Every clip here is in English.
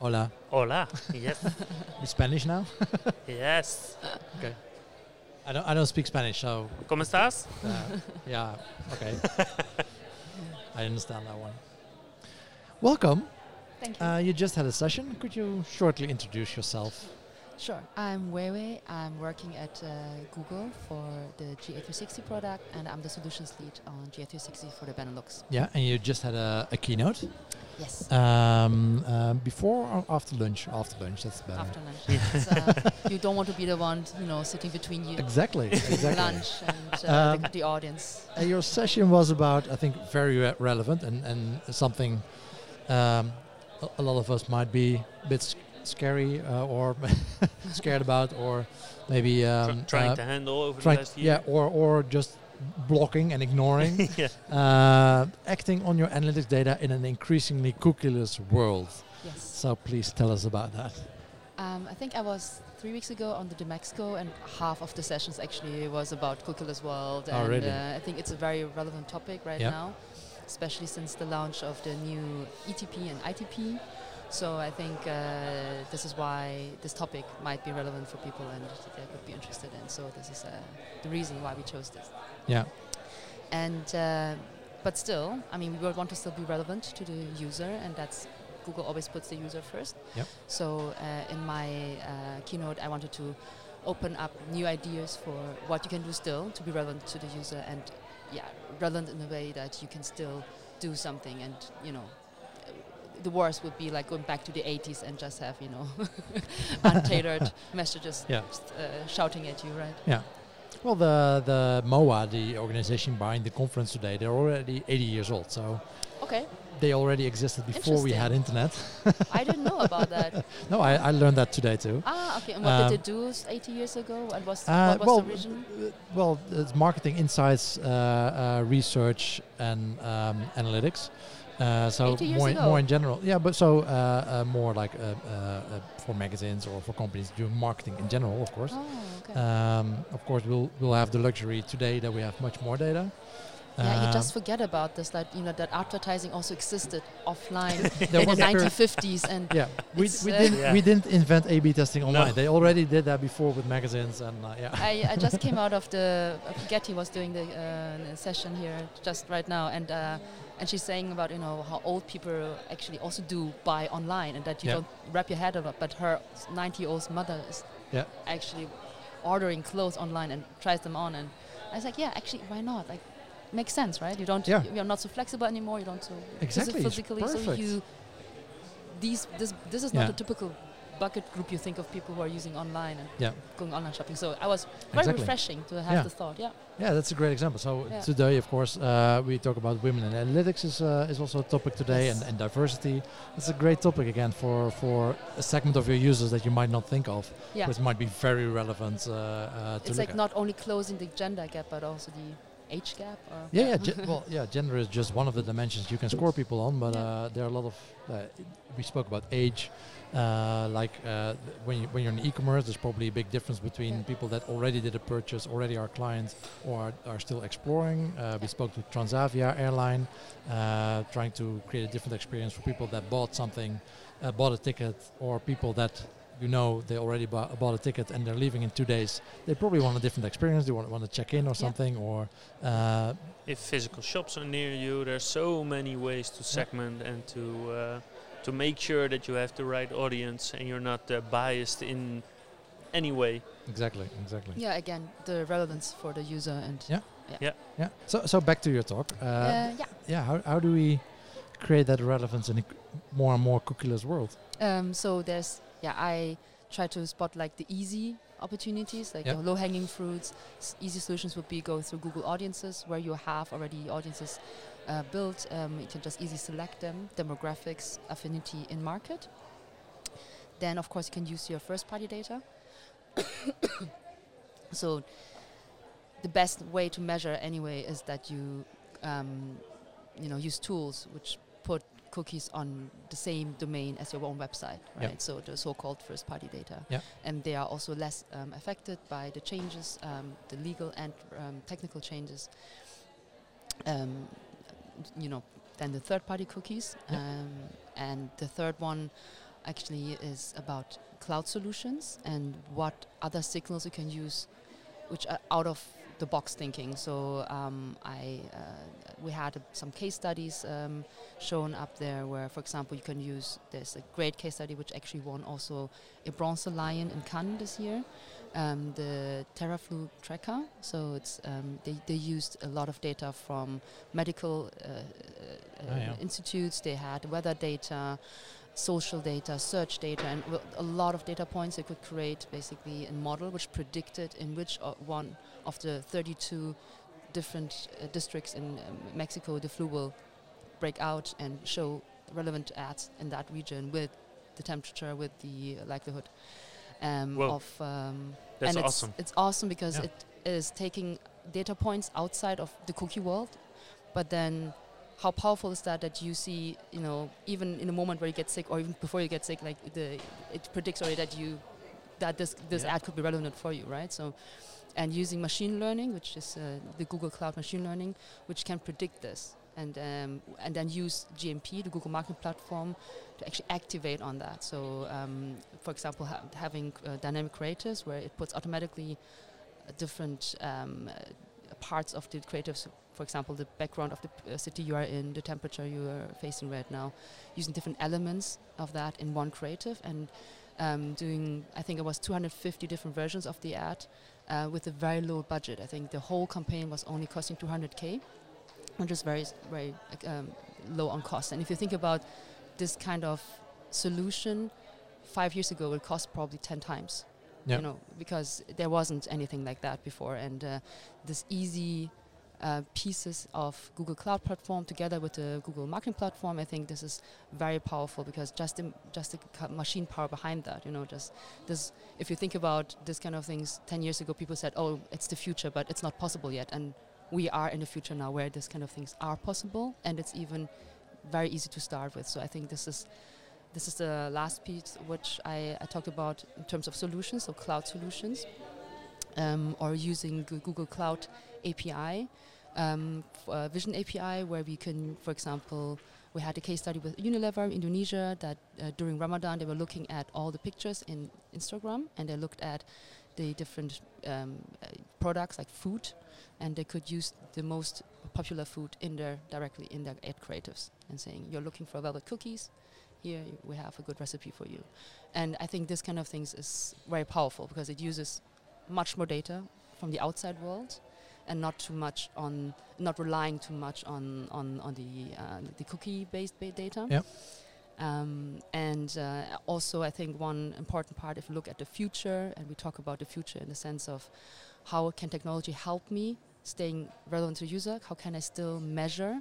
Hola. Hola. Yes. You Spanish now? yes. okay. I don't. I don't speak Spanish, so ¿Cómo estás? uh, yeah. Okay. I understand that one. Welcome. Thank you. Uh, you just had a session. Could you shortly introduce yourself? Sure. I'm Weiwei. I'm working at uh, Google for the GA360 product, and I'm the solutions lead on GA360 for the Benelux. Yeah, and you just had a, a keynote. Yes. Um, uh, before or after lunch? After lunch, that's better. After lunch. Uh, you don't want to be the one, you know, sitting between you Exactly. Exactly. lunch and uh, Um, the, the audience. Uh, your session was about, I think, very re- relevant and, and something um, a, a lot of us might be a bit scary uh, or scared about, or maybe Tr- um, trying uh, to handle over the last year. yeah, or or just blocking and ignoring, yeah. uh, acting on your analytics data in an increasingly cookieless world. Yes. So please tell us about that. Um, I think I was three weeks ago on the DMEXCO, and half of the sessions actually was about cookieless world. Oh, and really? uh, I think it's a very relevant topic right Yeah. now, especially since the launch of the new ETP and ITP. So I think uh, this is why this topic might be relevant for people and they could be interested in. So this is uh, the reason why we chose this. Yeah. And uh, but still, I mean, we would want to still be relevant to the user, and that's Google always puts the user first. Yep. So uh, in my uh, keynote, I wanted to open up new ideas for what you can do still to be relevant to the user, and yeah, relevant in a way that you can still do something. And you know, the worst would be like going back to the 80s and just have you know untailored messages Yeah. just, uh, shouting at you, right? Yeah well, the the MOA, the organization behind the conference today, they're already 80 years old. So Okay, they already existed before we had internet. I didn't know about that. no, I, I learned that today too. Ah, okay. And what Um, did they do 80 years ago? What was, Uh, what was well, the uh, well, it's marketing insights, uh, uh, research, and um, analytics. Uh, so more, in- more in general, yeah. But so uh, uh, more like uh, uh, uh, for magazines or for companies doing marketing in general, of course. Oh, okay. Um, of course, we'll we'll have the luxury today that we have much more data. Yeah, you Um, just forget about this, like, you know, that advertising also existed offline there in the 1950s. And Yeah, we, we uh, didn't Yeah. we didn't invent A/B testing online. No. They already did that before with magazines and uh, yeah. I, I just came out of the, I forget was doing the uh, session here just right now. And, uh, and she's saying about, you know, how old people actually also do buy online and that you Yeah. don't wrap your head around. But her 90 year old mother is Yeah. actually ordering clothes online and tries them on. And I was like, yeah, actually, why not? Like, makes sense, right? You don't, Yeah. you're not so flexible anymore. You don't so Exactly, it's physically. So you, these, this, this is Yeah. not a typical bucket group you think of people who are using online and Yeah. going online shopping. So I was very Exactly. refreshing to have Yeah. the thought. Yeah. Yeah, that's a great example. So Yeah. today, of course, uh, we talk about women and analytics is uh, is also a topic today, Yes. and, and diversity. It's a great topic again for for a segment of your users that you might not think of, Yeah. which might be very relevant uh, uh, to It's like at. not only closing the gender gap, but also the age gap. Or Yeah, yeah. Ge- well, yeah. Gender is just one of the dimensions you can score people on, but Yeah. uh, there are a lot of. Uh, we spoke about age. Uh, like uh, when you, when you're in e-commerce, there's probably a big difference between Yeah. people that already did a purchase, already are clients, or are, are still exploring. Uh, we spoke to Transavia airline, uh, trying to create a different experience for people that bought something, uh, bought a ticket, or people that you know they already bought, bought a ticket and they're leaving in two days. They probably want a different experience. They want, want to check in or Yeah. something, or uh, If physical shops are near you, there's so many ways to segment and to uh, to make sure that you have the right audience and you're not uh, biased in any way. Exactly, exactly. yeah, again, the relevance for the user and Yeah. yeah. Yeah. So, so back to your talk. Uh, Uh, yeah. yeah. How, how do we create that relevance in a c- more and more cookieless world? Um, so there's yeah, I try to spot like the easy opportunities, like Yeah. the low-hanging fruits. S- easy solutions would be go through Google Audiences, where you have already audiences uh, built. Um, you can just easily select them, demographics, affinity in market. Then, of course, you can use your first-party data. so the best way to measure anyway is that you, um, you know, use tools which put cookies on the same domain as your own website, right? So the so-called first-party data, Yeah. and they are also less um, affected by the changes, um, the legal and um, technical changes. Um, you know, than the third-party cookies, Yeah. um, and the third one actually is about cloud solutions and what other signals you can use, which are out of the box thinking. So um, I uh, we had uh, some case studies um, shown up there where, for example, you can use there's a great case study which actually won also a Bronze Lion in Cannes this year. Um, the Theraflu tracker. So it's um, they, they used a lot of data from medical uh, uh, Oh, yeah. institutes. They had weather data, social data, search data, and w- a lot of data points. They could create basically a model which predicted in which uh, one of the 32 different uh, districts in um, Mexico the flu will break out and show relevant ads in that region with the temperature, with the likelihood um, Whoa. of. Um, That's and awesome. It's, it's awesome because Yeah. it is taking data points outside of the cookie world, but then how powerful is that that you see, you know, even in a moment where you get sick or even before you get sick, like the it predicts already that you that this this Yeah. ad could be relevant for you, right? So, and using machine learning, which is uh, the Google Cloud machine learning, which can predict this. And um, and then use GMP, the Google Marketing Platform, to actually activate on that. So, um, for example, ha- having uh, dynamic creators where it puts automatically different um, parts of the creatives. For example, the background of the uh, city you are in, the temperature you are facing right now, using different elements of that in one creative and um, doing. I think it was 250 different versions of the ad uh, with a very low budget. I think the whole campaign was only costing 200k, which is very very um, low on cost. And if you think about this kind of solution, five years ago it cost probably 10 times Yeah. you know, because there wasn't anything like that before. And uh, this easy uh, pieces of Google Cloud Platform together with the Google Marketing Platform, I think this is very powerful because just the, just the machine power behind that, you know, just this. If you think about this kind of things, ten years ago, people said, "Oh, it's the future," but it's not possible yet, and we are in the future now where this kind of things are possible, and it's even very easy to start with. So I think this is this is the last piece which I, I talked about in terms of solutions, so cloud solutions, um, or using Google Cloud API, um, uh, Vision API, where we can, for example, we had a case study with Unilever in Indonesia that uh, during Ramadan they were looking at all the pictures in Instagram and they looked at the different um, uh, products like food and they could use the most popular food in their directly in their ad creatives and saying you're looking for velvet cookies. Here we have a good recipe for you. And i think this kind of things is very powerful because it uses much more data from the outside world and not too much on not relying too much on on, on the uh, the cookie based data. Yep. um, and uh, also i think one important part if you look at the future and we talk about the future in the sense of how can technology help me staying relevant to user? How can i still measure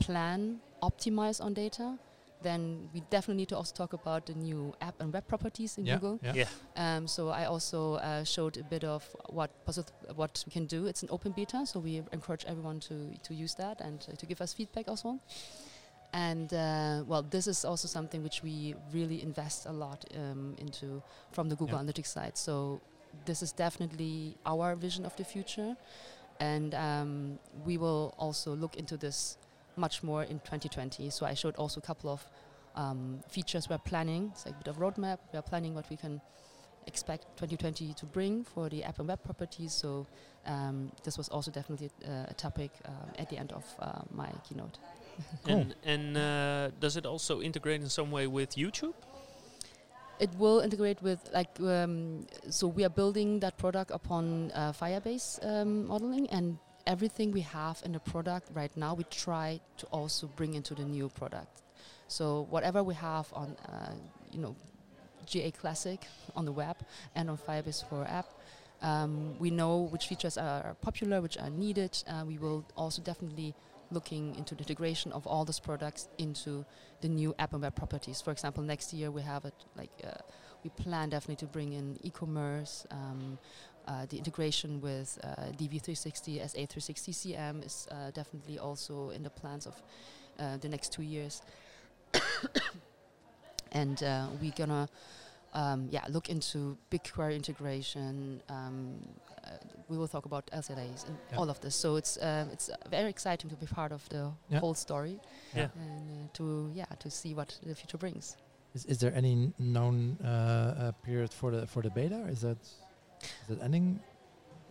plan optimize on data then we definitely need to also talk about the new app and web properties in yeah. google Yeah. Yeah. um, so I also uh, showed a bit of what possi- what we can do. It's an open beta, so we encourage everyone to to use that and uh, to give us feedback also. And uh, well, this is also something which we really invest a lot um, into from the Google Yeah. Analytics side. So this is definitely our vision of the future, and um, we will also look into this much more in 2020. So I showed also a couple of um, features we're planning. It's like a bit of roadmap. We're planning what we can expect 2020 to bring for the app and web properties. So um, this was also definitely uh, a topic um, at the end of uh, my keynote. Cool. And and uh, does it also integrate in some way with YouTube? It will integrate with like um, so we are building that product upon uh, Firebase um, modeling and everything we have in the product right now we try to also bring into the new product. So whatever we have on uh, you know GA Classic on the web and on Firebase for app. Um, we know which features are popular, which are needed. Uh, we will also definitely looking into the integration of all those products into the new app and web properties. For example, next year we have it like uh, we plan definitely to bring in e-commerce. Um, uh, the integration with uh, DV360 SA360 CM is uh, definitely also in the plans of uh, the next two years. and uh, we're gonna um, yeah look into BigQuery integration. Um, uh, we will talk about SLAs and Yeah. all of this. So it's um, it's very exciting to be part of the Yeah. whole story Yeah. and uh, to yeah to see what the future brings. Is, is there any known period for the for the beta? Is that is it ending?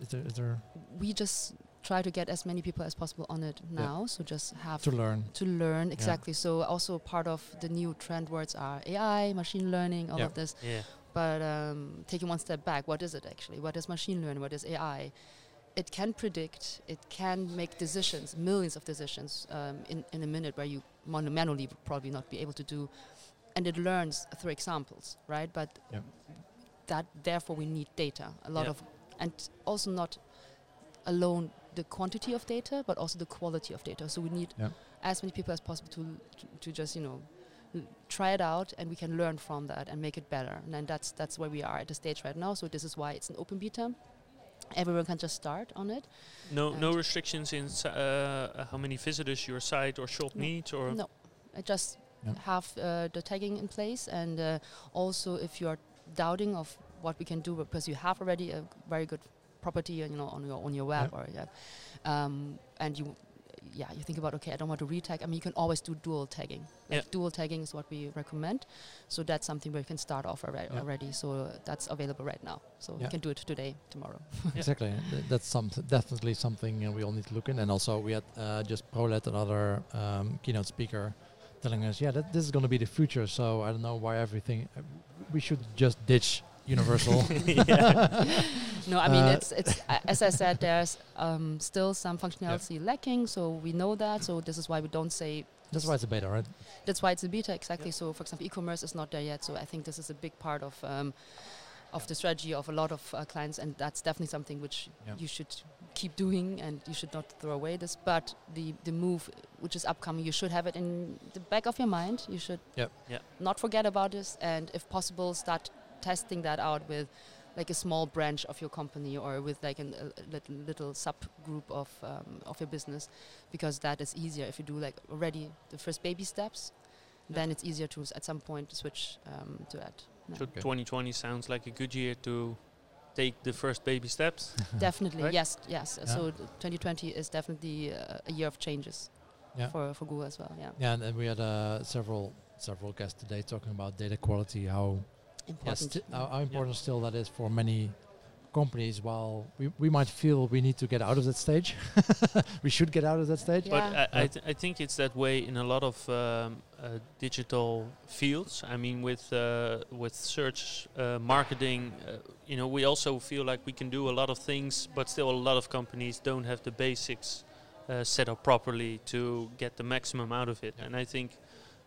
Is there is there We just try to get as many people as possible on it now. So just have to learn? to learn exactly. So also part of the new trend words are AI, machine learning, all Yeah. of this. Yeah. But um, taking one step back, what is it actually? What is machine learning? What is AI? It can predict. It can make decisions, millions of decisions um, in in a minute, where you manu- manually would probably not be able to do. And it learns through examples, right? But Yeah. That therefore we need data, a lot Yeah. of, and also not alone the quantity of data, but also the quality of data. So we need Yeah. as many people as possible to to, to just you know try it out, and we can learn from that and make it better. And then that's that's where we are at the stage right now. So this is why it's an open beta. Everyone can just start on it. No, no restrictions in uh, how many visitors your site or shop No. needs, or No, I just have uh, the tagging in place, and uh, also if you are doubting of what we can do because you have already a very good property, you know, on your on your web Yeah. or yeah, um, and you. Yeah, you think about okay. I don't want to retag. I mean, you can always do dual tagging. Like Yeah. dual tagging is what we recommend. So that's something where you can start off already. Yeah. already. So that's available right now. So Yeah. you can do it today, tomorrow. Exactly. Th- That's something definitely something uh, we all need to look in. And also we had uh, just Prolet, another um, keynote speaker, telling us, yeah, that this is going to be the future. So I don't know why everything. Uh, we should just ditch Universal. No, I mean Uh, it's it's a- as I said, there's um, still some functionality lacking, so we know that. So this is why we don't say. That's why it's a beta, right? That's why it's a beta exactly. So for example, e-commerce is not there yet. So I think this is a big part of um, of the strategy of a lot of uh, clients, and that's definitely something which Yeah. you should keep doing, and you should not throw away this. But the the move which is upcoming, you should have it in the back of your mind. You should Yep. Yeah. not forget about this, and if possible, start testing that out with like a small branch of your company or with like an, a little, little subgroup of um, of your business, because that is easier if you do like already the first baby steps. Yeah. Then it's easier to at some point switch um, to that. Yeah. So Okay. 2020 sounds like a good year to take the first baby steps. Definitely, Right? yes, yes. Yeah. So 2020 is definitely uh, a year of changes Yeah. for for Google as well. Yeah, Yeah, and, and we had uh, several several guests today talking about data quality, how yeah, important. sti- how, how important still that is for many companies. While we, we might feel we need to get out of that stage, we should get out of that stage. Yeah. But I, I, th- I think it's that way in a lot of um, uh, digital fields. I mean, with uh, with search uh, marketing, uh, you know, we also feel like we can do a lot of things, but still a lot of companies don't have the basics uh, set up properly to get the maximum out of it. Yeah. And I think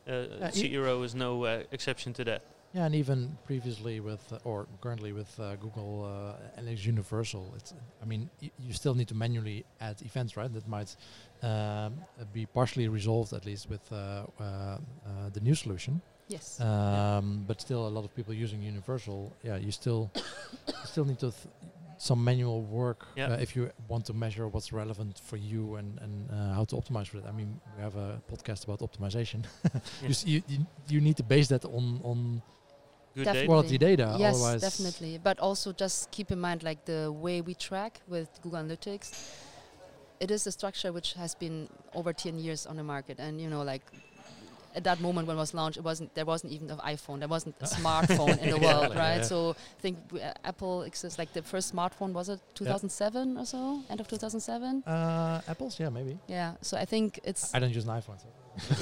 uh, Yeah, Zero is no uh, exception to that. Yeah, and even previously with, uh, or currently with uh, Google uh, and it's Universal, it's. I mean, y- you still need to manually add events, right? That might um, be partially resolved at least with uh, uh, uh, the new solution. yes. Um, but still, a lot of people using Universal. Yeah, you still still need to th- some manual work Yeah. uh, if you want to measure what's relevant for you and and uh, how to optimize for it. I mean, we have a podcast about optimization. you, s- you, you you need to base that on on Good Definitely. data. quality data. yes, otherwise, definitely. But also just keep in mind, like the way we track with Google Analytics, it is a structure which has been over 10 years on the market, and you know, like at that moment when it was launched, it wasn't there wasn't even an iPhone, there wasn't a smartphone in the Yeah, world, yeah, right? yeah. So I think w- uh, Apple exists like the first smartphone was it 2007 or so, end of 2007. Uh, apples, yeah, maybe. Yeah. So I think it's I don't use an iPhone. So.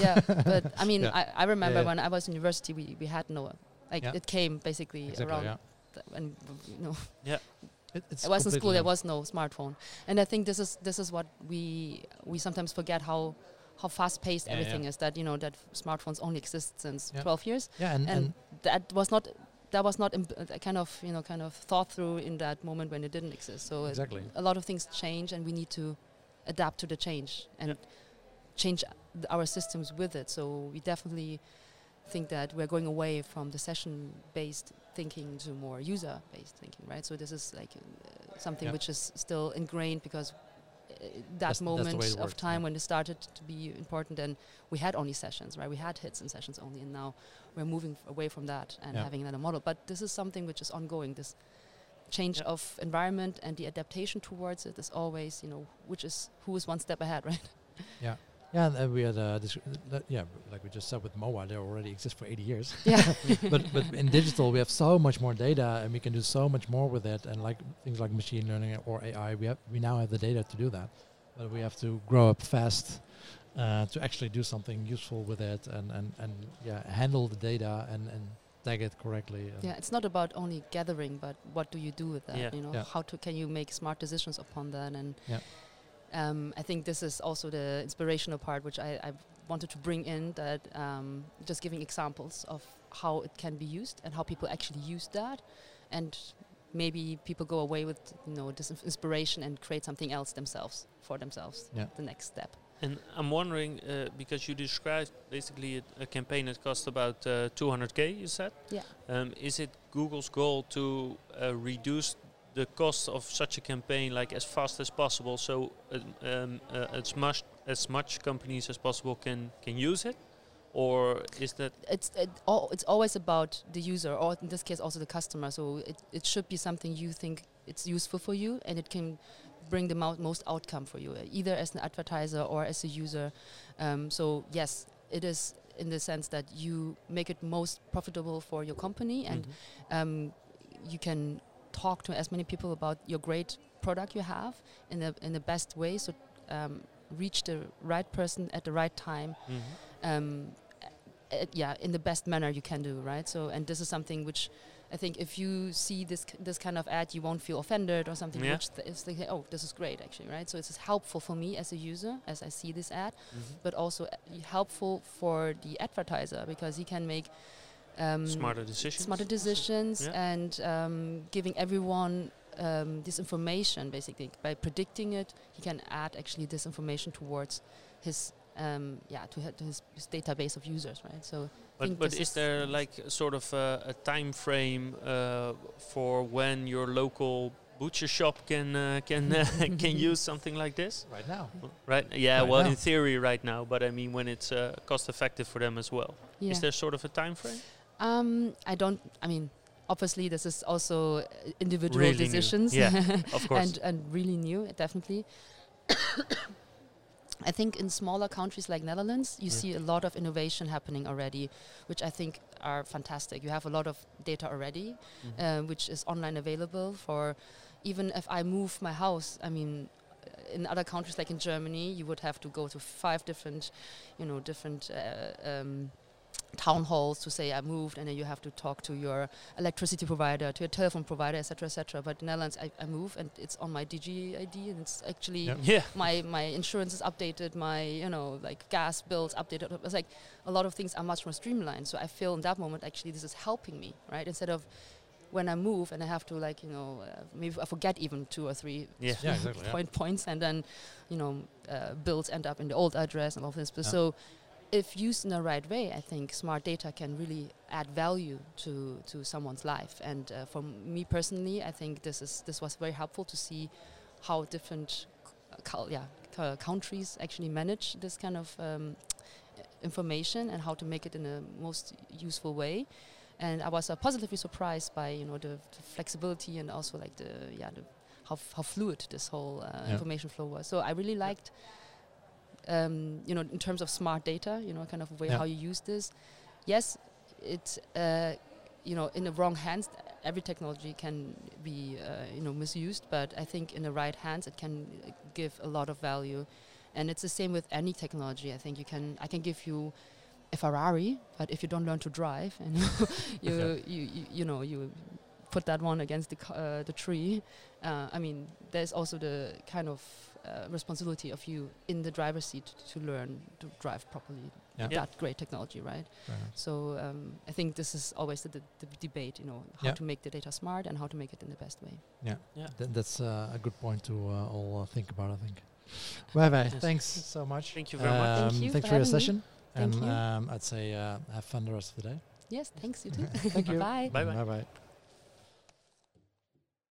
yeah, but I mean, Yeah. I, I remember yeah. when I was in university, we, we had no, like Yeah. it came basically Exactly. around, Yeah. th- and you know, Yeah. It, it's I was in school. There was no smartphone, and I think this is this is what we we sometimes forget how how fast paced Yeah, everything yeah. is. That you know that smartphones only exist since Yeah. 12 years, Yeah, and, and, and that was not that was not uh, kind of you know kind of thought through in that moment when it didn't exist. So it- exactly. a lot of things change, and we need to adapt to the change and change th- our systems with it. So we definitely think that we're going away from the session-based thinking to more user-based thinking, right? So this is like uh, something Yeah. which is still ingrained because uh, that That's- that's moment it of time yeah. when it started to be important, and we had only sessions, right? We had hits and sessions only, and now we're moving away from that and Yeah. having another model. But this is something which is ongoing. This change of environment and the adaptation towards it is always, you know, which is who is one step ahead, right? Yeah, Yeah, and uh, we had uh, this, uh, yeah, like we just said with mobile, they already exist for 80 years. Yeah. but but in digital, we have so much more data, and we can do so much more with it. And like things like machine learning or AI, we have we now have the data to do that, but we have to grow up fast uh, to actually do something useful with it, and and and yeah, handle the data and and tag it correctly. and Yeah, it's not about only gathering, but what do you do with that? Yeah. You know, Yeah. how to can you make smart decisions upon that? And Yeah. Um, I think this is also the inspirational part, which I, I wanted to bring in. That um, just giving examples of how it can be used and how people actually use that, and maybe people go away with you know this inspiration and create something else themselves for themselves. Yeah. The next step. And I'm wondering uh, because you described basically a, a campaign that cost about uh, 200k. You said. Yeah. Um, is it Google's goal to uh, reduce the cost of such a campaign like as fast as possible, so uh, um, uh, as much as much companies as possible can can use it, or is that it's it all, it's always about the user or in this case also the customer. So it, it should be something you think it's useful for you and it can bring the mo- most outcome for you either as an advertiser or as a user. Um, so yes it is in the sense that you make it most profitable for your company and Mhm. um, you can talk to as many people about your great product you have in the in the best way so um, reach the right person at the right time Mhm. um, uh, yeah, in the best manner you can do, right? So, and this is something which I think if you see this this kind of ad, you won't feel offended or something. Yeah. Which th- is like, oh, this is great, actually, right? So it's helpful for me as a user as I see this ad, Mhm. but also uh, helpful for the advertiser because he can make um, smarter decisions. smarter decisions Yeah. and um, giving everyone um, this information basically by predicting it he can add actually this information towards his um, yeah to, hi- to his, his database of users right so But, but is is- there like sort of a, a time frame uh, for when your local butcher shop can uh, can uh, can use something like this? right now. Right? Yeah. Right well, now. in theory, right now. But I mean, when it's uh, cost effective for them as well. yeah Is there sort of a time frame? Um, I don't I mean obviously this is also uh, individual Really new. decisions Yeah, Of course. and and really new definitely I think in smaller countries like Netherlands, you see a lot of innovation happening already, which I think are fantastic. You have a lot of data already, Mhm. uh, which is online available for even if I move my house. I mean, uh, in other countries like in Germany, you would have to go to five different, you know, different uh, um, town halls to say I moved, and then you have to talk to your electricity provider, to your telephone provider, etc., etc. But in the Netherlands, I, I move, and it's on my DigiD, and it's actually Yep. yeah. my my insurance is updated, my you know like gas bills updated. It's like a lot of things are much more streamlined. So I feel in that moment actually this is helping me, right? Instead of when I move and I have to like you know uh, maybe I forget even two or three Yeah. Yeah, exactly. yeah. point points and then you know uh, bills end up in the old address and all this. But Yeah. so if used in the right way, I think smart data can really add value to to someone's life. And uh, for me personally, I think this is this was very helpful to see how different yeah c- countries actually manage this kind of um, information and how to make it in a most useful way. And I was uh, positively surprised by you know the, the flexibility and also like the yeah the how, how fluid this whole uh, Yeah. information flow was. So I really liked, um, you know, in terms of smart data, you know, kind of way Yeah. how you use this. Yes, it's, uh, you know, in the wrong hands, every technology can be, uh, you know, misused. But I think in the right hands, it can give a lot of value. And it's the same with any technology. I think you can, I can give you a Ferrari, but if you don't learn to drive and you, you, you, you, you know, you put that one against the, uh, the tree, uh, I mean, there's also the kind of uh, responsibility of you in the driver's seat to learn to drive properly. Yeah. Yeah. That great technology, right? Fair enough. So um, I think this is always the, the, the debate, you know, how Yeah. to make the data smart and how to make it in the best way. Yeah, Yeah. Th- that's uh, a good point to uh, all uh, think about. I think. Bye bye. Yes. Thanks so much. Thank you very much. Thank Um, you Thanks for for your having me. session. Thank and you. Um, I'd say uh, have fun the rest of the day. Yes, thanks, you too. Thank you. Bye. Bye-bye. Bye bye.